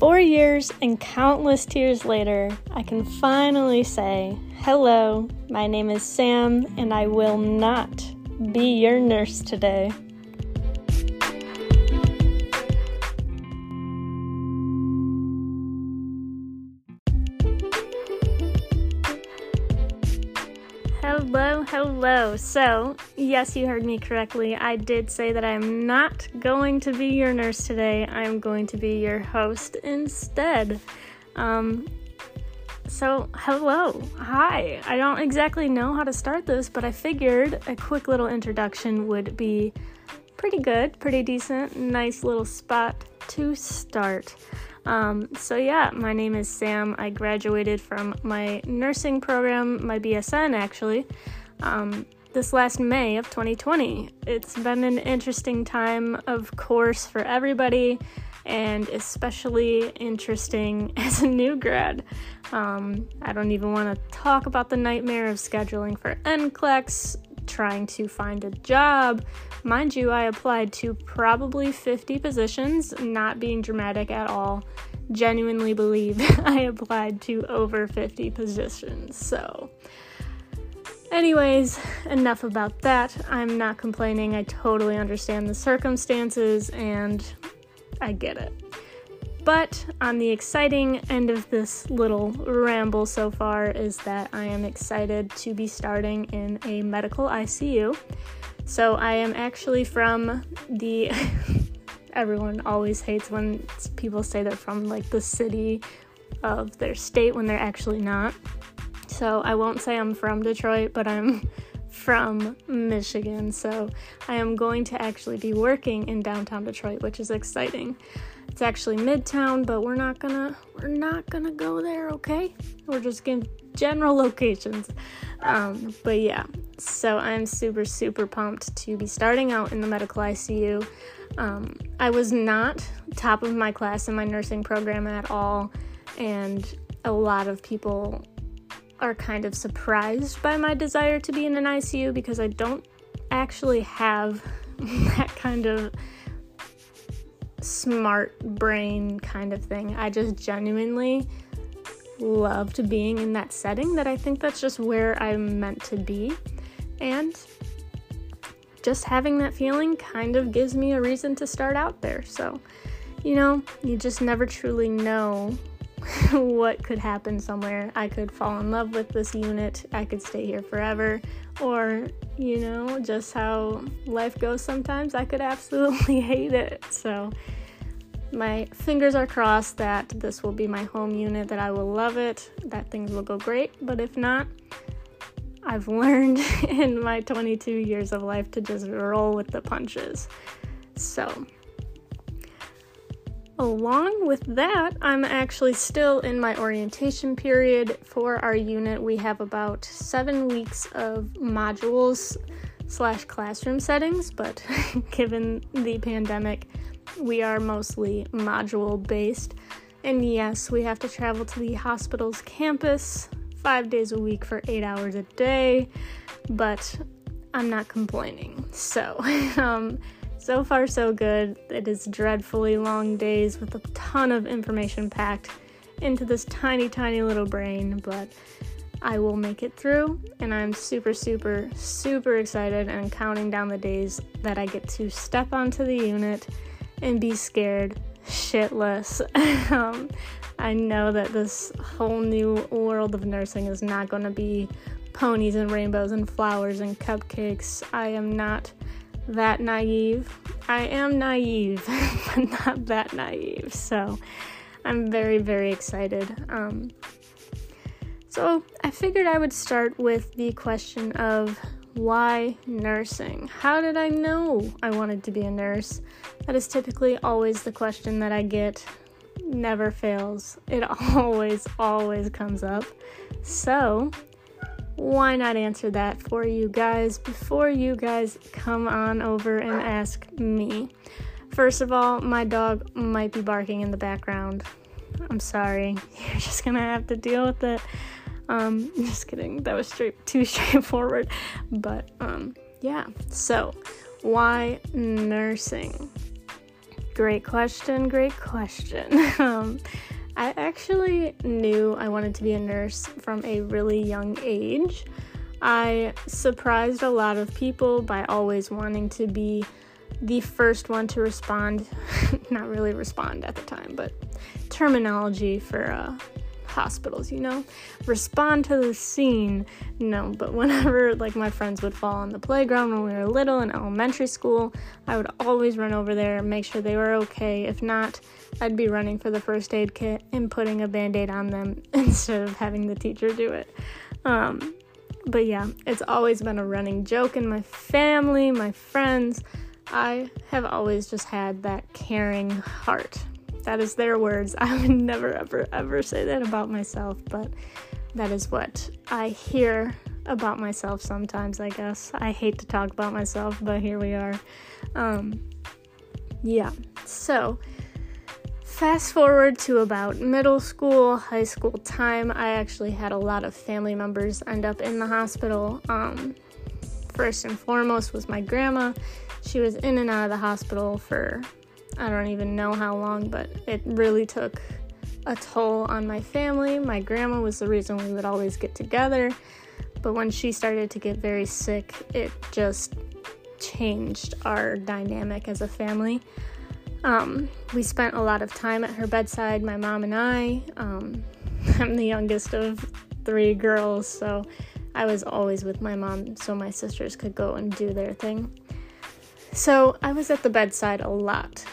Four years and countless tears later, I can finally say, Hello, my name is Sam, and I will not be your nurse today. Hello. So, yes, you heard me correctly. I did say that I'm not going to be your nurse today. I'm going to be your host instead. Um, so, hello. Hi. I don't exactly know how to start this, but I figured a quick little introduction would be pretty good, pretty decent, nice little spot to start. Um, so, yeah, my name is Sam. I graduated from my nursing program, my BSN actually, um, this last May of 2020. It's been an interesting time, of course, for everybody, and especially interesting as a new grad. Um, I don't even want to talk about the nightmare of scheduling for NCLEX, trying to find a job. Mind you, I applied to probably 50 positions, not being dramatic at all. Genuinely believe I applied to over 50 positions. So, anyways, enough about that. I'm not complaining. I totally understand the circumstances and I get it. But on the exciting end of this little ramble so far is that I am excited to be starting in a medical ICU. So I am actually from the. everyone always hates when people say they're from like the city of their state when they're actually not. So I won't say I'm from Detroit, but I'm from Michigan. So I am going to actually be working in downtown Detroit, which is exciting. It's actually midtown, but we're not gonna we're not gonna go there, okay? We're just gonna general locations. Um, but yeah, so I'm super super pumped to be starting out in the medical ICU. Um, I was not top of my class in my nursing program at all, and a lot of people are kind of surprised by my desire to be in an ICU because I don't actually have that kind of smart brain kind of thing. I just genuinely loved being in that setting that I think that's just where I'm meant to be. And just having that feeling kind of gives me a reason to start out there. So, you know, you just never truly know what could happen somewhere. I could fall in love with this unit, I could stay here forever, or, you know, just how life goes sometimes, I could absolutely hate it. So, my fingers are crossed that this will be my home unit, that I will love it, that things will go great, but if not, I've learned in my 22 years of life to just roll with the punches. So, Along with that, I'm actually still in my orientation period for our unit. We have about seven weeks of modules slash classroom settings, but given the pandemic, we are mostly module based. And yes, we have to travel to the hospital's campus five days a week for eight hours a day, but I'm not complaining. So, um, so far, so good. It is dreadfully long days with a ton of information packed into this tiny, tiny little brain, but I will make it through, and I'm super, super, super excited and counting down the days that I get to step onto the unit and be scared shitless. um, I know that this whole new world of nursing is not going to be ponies and rainbows and flowers and cupcakes. I am not that naive. I am naive, but not that naive. So I'm very, very excited. Um, so I figured I would start with the question of why nursing? How did I know I wanted to be a nurse? That is typically always the question that I get. Never fails. It always, always comes up. So why not answer that for you guys before you guys come on over and ask me? First of all, my dog might be barking in the background. I'm sorry. You're just gonna have to deal with it. Um, just kidding. That was straight too straightforward. But um, yeah. So, why nursing? great question. Great question. um, I actually knew I wanted to be a nurse from a really young age. I surprised a lot of people by always wanting to be the first one to respond. Not really respond at the time, but terminology for uh, hospitals, you know? Respond to the scene. No, but whenever like my friends would fall on the playground when we were little in elementary school, I would always run over there make sure they were okay. If not, I'd be running for the first aid kit and putting a band-aid on them instead of having the teacher do it. Um, but yeah, it's always been a running joke in my family, my friends. I have always just had that caring heart. That is their words. I would never, ever, ever say that about myself, but that is what I hear about myself sometimes, I guess. I hate to talk about myself, but here we are. Um, yeah, so fast forward to about middle school, high school time, I actually had a lot of family members end up in the hospital. Um, first and foremost was my grandma. She was in and out of the hospital for I don't even know how long, but it really took a toll on my family. My grandma was the reason we would always get together, but when she started to get very sick, it just changed our dynamic as a family. Um, we spent a lot of time at her bedside, my mom and I. Um, I'm the youngest of three girls, so I was always with my mom so my sisters could go and do their thing. So I was at the bedside a lot.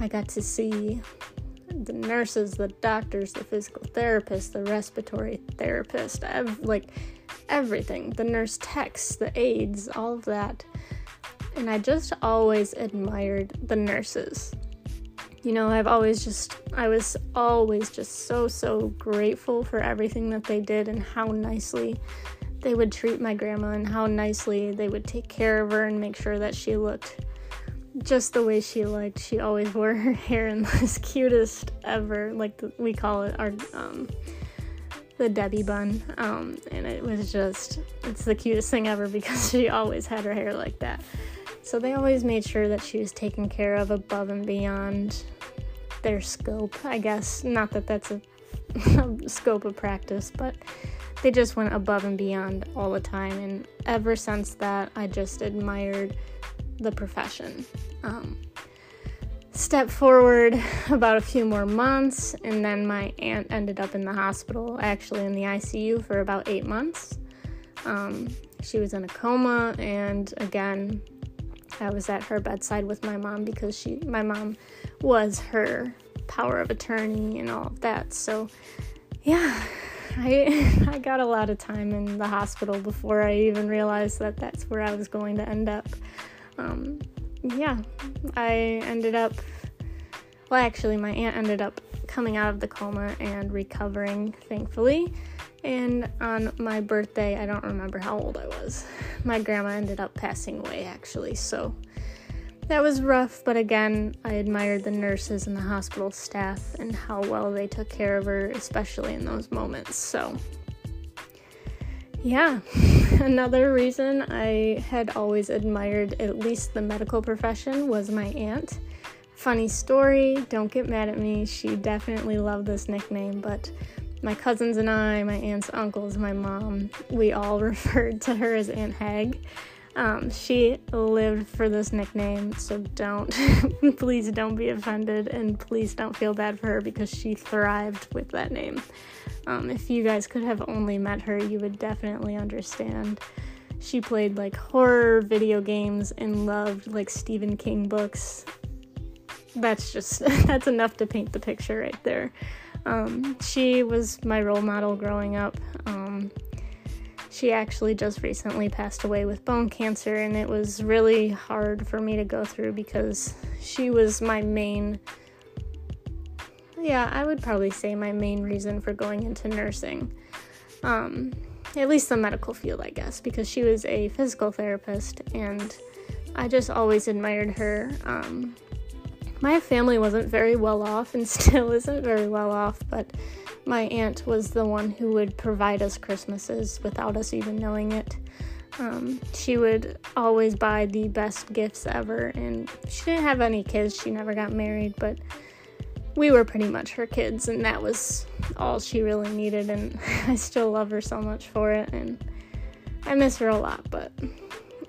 I got to see the nurses, the doctors, the physical therapist, the respiratory therapist, ev- like everything, the nurse techs, the aides, all of that. And I just always admired the nurses. You know, I've always just, I was always just so, so grateful for everything that they did and how nicely they would treat my grandma and how nicely they would take care of her and make sure that she looked just the way she liked. She always wore her hair in this cutest ever, like the, we call it our um, the Debbie bun, um, and it was just it's the cutest thing ever because she always had her hair like that. So they always made sure that she was taken care of above and beyond their scope, I guess. Not that that's a, a scope of practice, but they just went above and beyond all the time. And ever since that, I just admired the profession. Um, step forward about a few more months, and then my aunt ended up in the hospital, actually in the ICU for about eight months. Um, she was in a coma, and again, I was at her bedside with my mom because she, my mom, was her power of attorney and all of that. So, yeah, I I got a lot of time in the hospital before I even realized that that's where I was going to end up. Um, yeah, I ended up. Well, actually, my aunt ended up coming out of the coma and recovering, thankfully. And on my birthday, I don't remember how old I was. My grandma ended up passing away, actually, so that was rough, but again, I admired the nurses and the hospital staff and how well they took care of her, especially in those moments. So, yeah, another reason I had always admired at least the medical profession was my aunt. Funny story, don't get mad at me, she definitely loved this nickname, but my cousins and I, my aunts, uncles, my mom, we all referred to her as Aunt Hag. Um, she lived for this nickname, so don't, please don't be offended, and please don't feel bad for her because she thrived with that name. Um, if you guys could have only met her, you would definitely understand. She played like horror video games and loved like Stephen King books. That's just, that's enough to paint the picture right there. Um, she was my role model growing up. Um, she actually just recently passed away with bone cancer, and it was really hard for me to go through because she was my main, yeah, I would probably say my main reason for going into nursing. Um, at least the medical field, I guess, because she was a physical therapist, and I just always admired her. Um, my family wasn't very well off and still isn't very well off, but my aunt was the one who would provide us Christmases without us even knowing it. Um, she would always buy the best gifts ever, and she didn't have any kids. She never got married, but we were pretty much her kids, and that was all she really needed. And I still love her so much for it, and I miss her a lot. But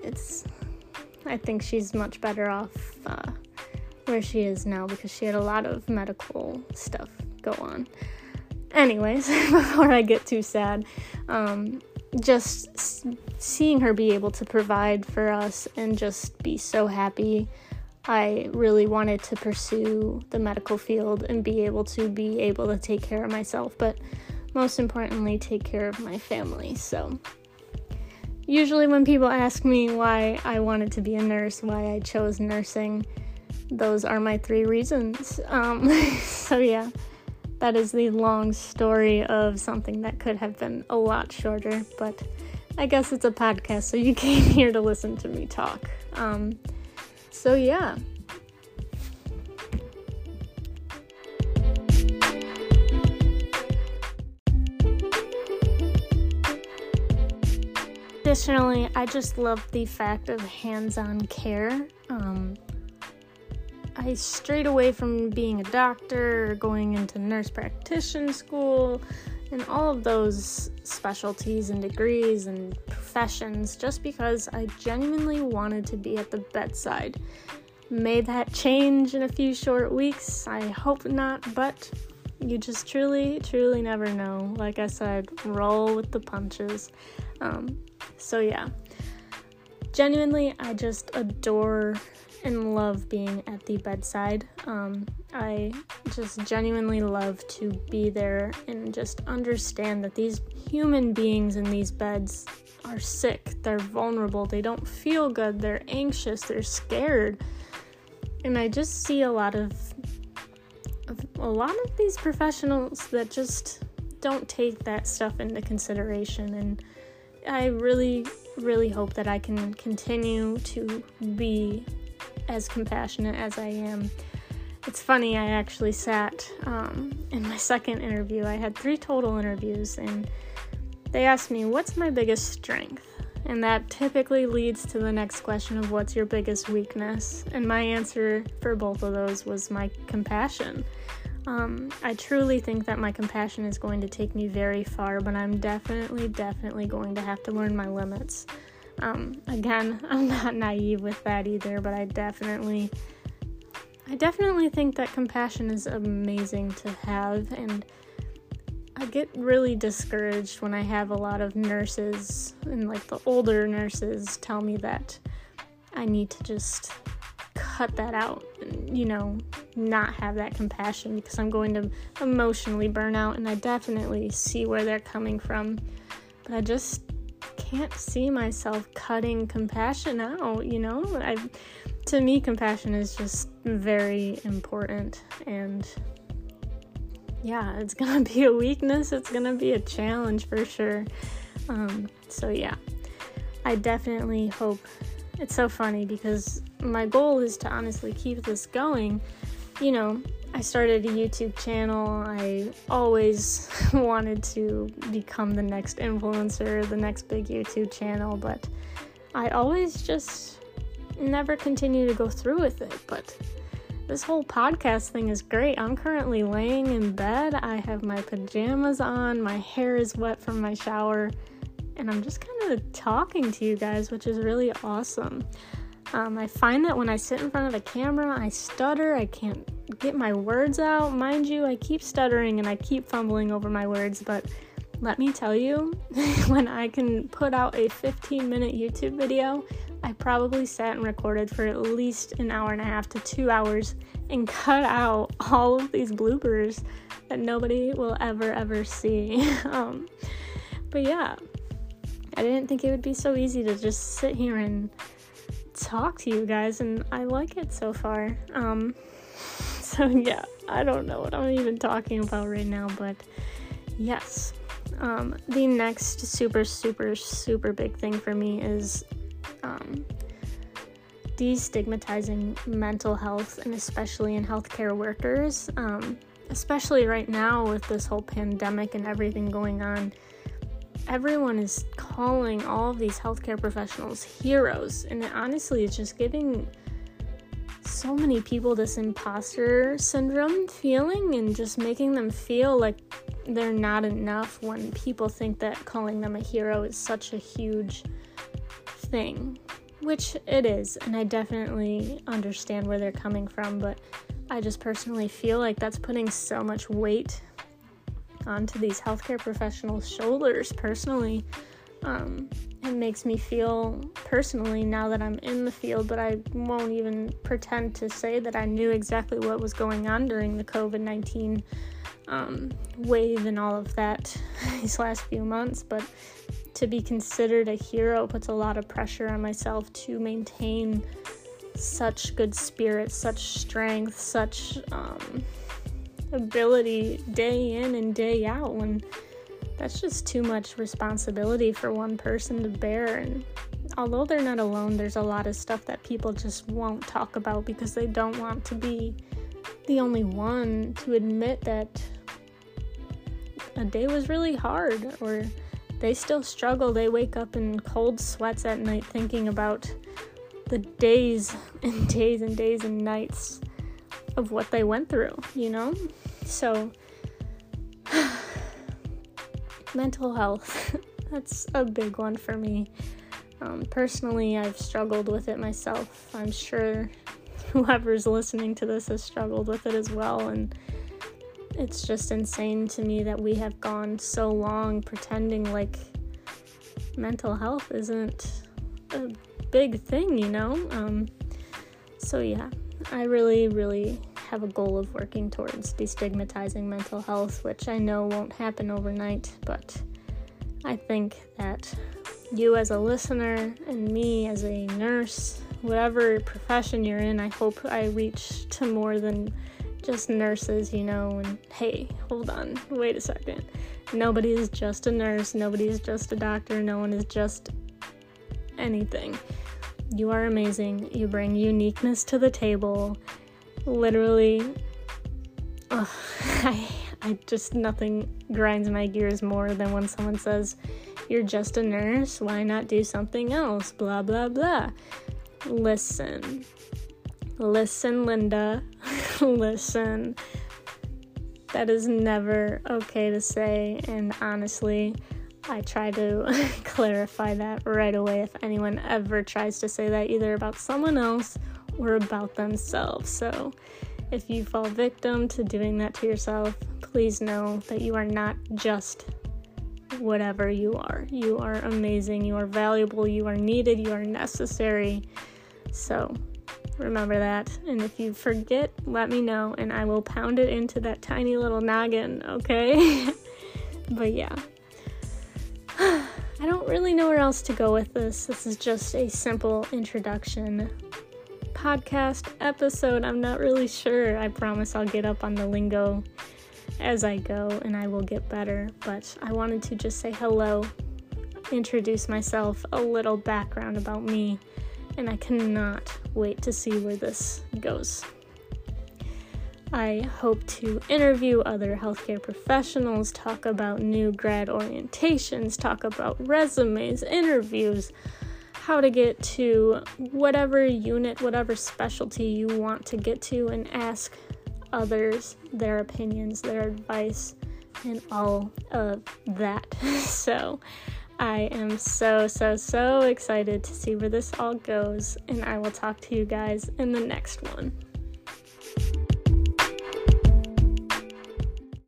it's, I think she's much better off uh, where she is now because she had a lot of medical stuff go on. Anyways, before I get too sad, um, just seeing her be able to provide for us and just be so happy I really wanted to pursue the medical field and be able to be able to take care of myself, but most importantly, take care of my family. So, usually when people ask me why I wanted to be a nurse, why I chose nursing, those are my three reasons. Um, so, yeah, that is the long story of something that could have been a lot shorter, but I guess it's a podcast, so you came here to listen to me talk. Um, so, yeah. Additionally, I just love the fact of hands on care. Um, I strayed away from being a doctor going into nurse practitioner school and all of those specialties and degrees and professions just because I genuinely wanted to be at the bedside. May that change in a few short weeks? I hope not, but you just truly, truly never know. Like I said, roll with the punches. Um, so, yeah. Genuinely, I just adore and love being at the bedside. Um, I just genuinely love to be there and just understand that these human beings in these beds are sick, they're vulnerable, they don't feel good, they're anxious, they're scared. And I just see a lot of, of a lot of these professionals that just don't take that stuff into consideration and I really really hope that I can continue to be as compassionate as I am. It's funny, I actually sat um, in my second interview. I had three total interviews, and they asked me, What's my biggest strength? And that typically leads to the next question of what's your biggest weakness? And my answer for both of those was my compassion. Um, I truly think that my compassion is going to take me very far, but I'm definitely, definitely going to have to learn my limits. Um, again, I'm not naive with that either, but I definitely, I definitely think that compassion is amazing to have, and I get really discouraged when I have a lot of nurses and like the older nurses tell me that I need to just cut that out, and, you know, not have that compassion because I'm going to emotionally burn out, and I definitely see where they're coming from, but I just can't see myself cutting compassion out, you know? I to me compassion is just very important and yeah, it's gonna be a weakness, it's gonna be a challenge for sure. Um, so yeah, I definitely hope it's so funny because my goal is to honestly keep this going. You know, I started a YouTube channel. I always wanted to become the next influencer, the next big YouTube channel, but I always just never continue to go through with it. But this whole podcast thing is great. I'm currently laying in bed. I have my pajamas on, my hair is wet from my shower, and I'm just kind of talking to you guys, which is really awesome. Um, I find that when I sit in front of a camera, I stutter. I can't get my words out. Mind you, I keep stuttering and I keep fumbling over my words, but let me tell you, when I can put out a 15 minute YouTube video, I probably sat and recorded for at least an hour and a half to two hours and cut out all of these bloopers that nobody will ever, ever see. um, but yeah, I didn't think it would be so easy to just sit here and talk to you guys, and I like it so far. Um, so yeah, I don't know what I'm even talking about right now, but yes. Um, the next super, super, super big thing for me is um, destigmatizing mental health, and especially in healthcare workers. Um, especially right now with this whole pandemic and everything going on, everyone is calling all of these healthcare professionals heroes, and honestly, it's just giving so many people this imposter syndrome feeling and just making them feel like they're not enough when people think that calling them a hero is such a huge thing, which it is, and I definitely understand where they're coming from, but I just personally feel like that's putting so much weight onto these healthcare professionals' shoulders personally. Um, it makes me feel personally now that I'm in the field, but I won't even pretend to say that I knew exactly what was going on during the COVID 19 um, wave and all of that these last few months. But to be considered a hero puts a lot of pressure on myself to maintain such good spirit, such strength, such um, ability day in and day out when that's just too much responsibility for one person to bear and although they're not alone there's a lot of stuff that people just won't talk about because they don't want to be the only one to admit that a day was really hard or they still struggle they wake up in cold sweats at night thinking about the days and days and days and nights of what they went through, you know? So, mental health, that's a big one for me. Um, personally, I've struggled with it myself. I'm sure whoever's listening to this has struggled with it as well. And it's just insane to me that we have gone so long pretending like mental health isn't a big thing, you know? Um, so, yeah, I really, really have a goal of working towards destigmatizing mental health, which I know won't happen overnight, but I think that you as a listener and me as a nurse, whatever profession you're in, I hope I reach to more than just nurses, you know, and hey, hold on, wait a second. Nobody is just a nurse, nobody is just a doctor, no one is just anything. You are amazing. You bring uniqueness to the table. Literally, I, I just nothing grinds my gears more than when someone says, You're just a nurse, why not do something else? Blah, blah, blah. Listen. Listen, Linda. Listen. That is never okay to say, and honestly, I try to clarify that right away if anyone ever tries to say that either about someone else or about themselves. So, if you fall victim to doing that to yourself, please know that you are not just whatever you are. You are amazing, you are valuable, you are needed, you are necessary. So, remember that. And if you forget, let me know and I will pound it into that tiny little noggin, okay? but yeah. I don't really know where else to go with this. This is just a simple introduction podcast episode. I'm not really sure. I promise I'll get up on the lingo as I go and I will get better. But I wanted to just say hello, introduce myself, a little background about me, and I cannot wait to see where this goes. I hope to interview other healthcare professionals, talk about new grad orientations, talk about resumes, interviews, how to get to whatever unit, whatever specialty you want to get to, and ask others their opinions, their advice, and all of that. so, I am so, so, so excited to see where this all goes, and I will talk to you guys in the next one.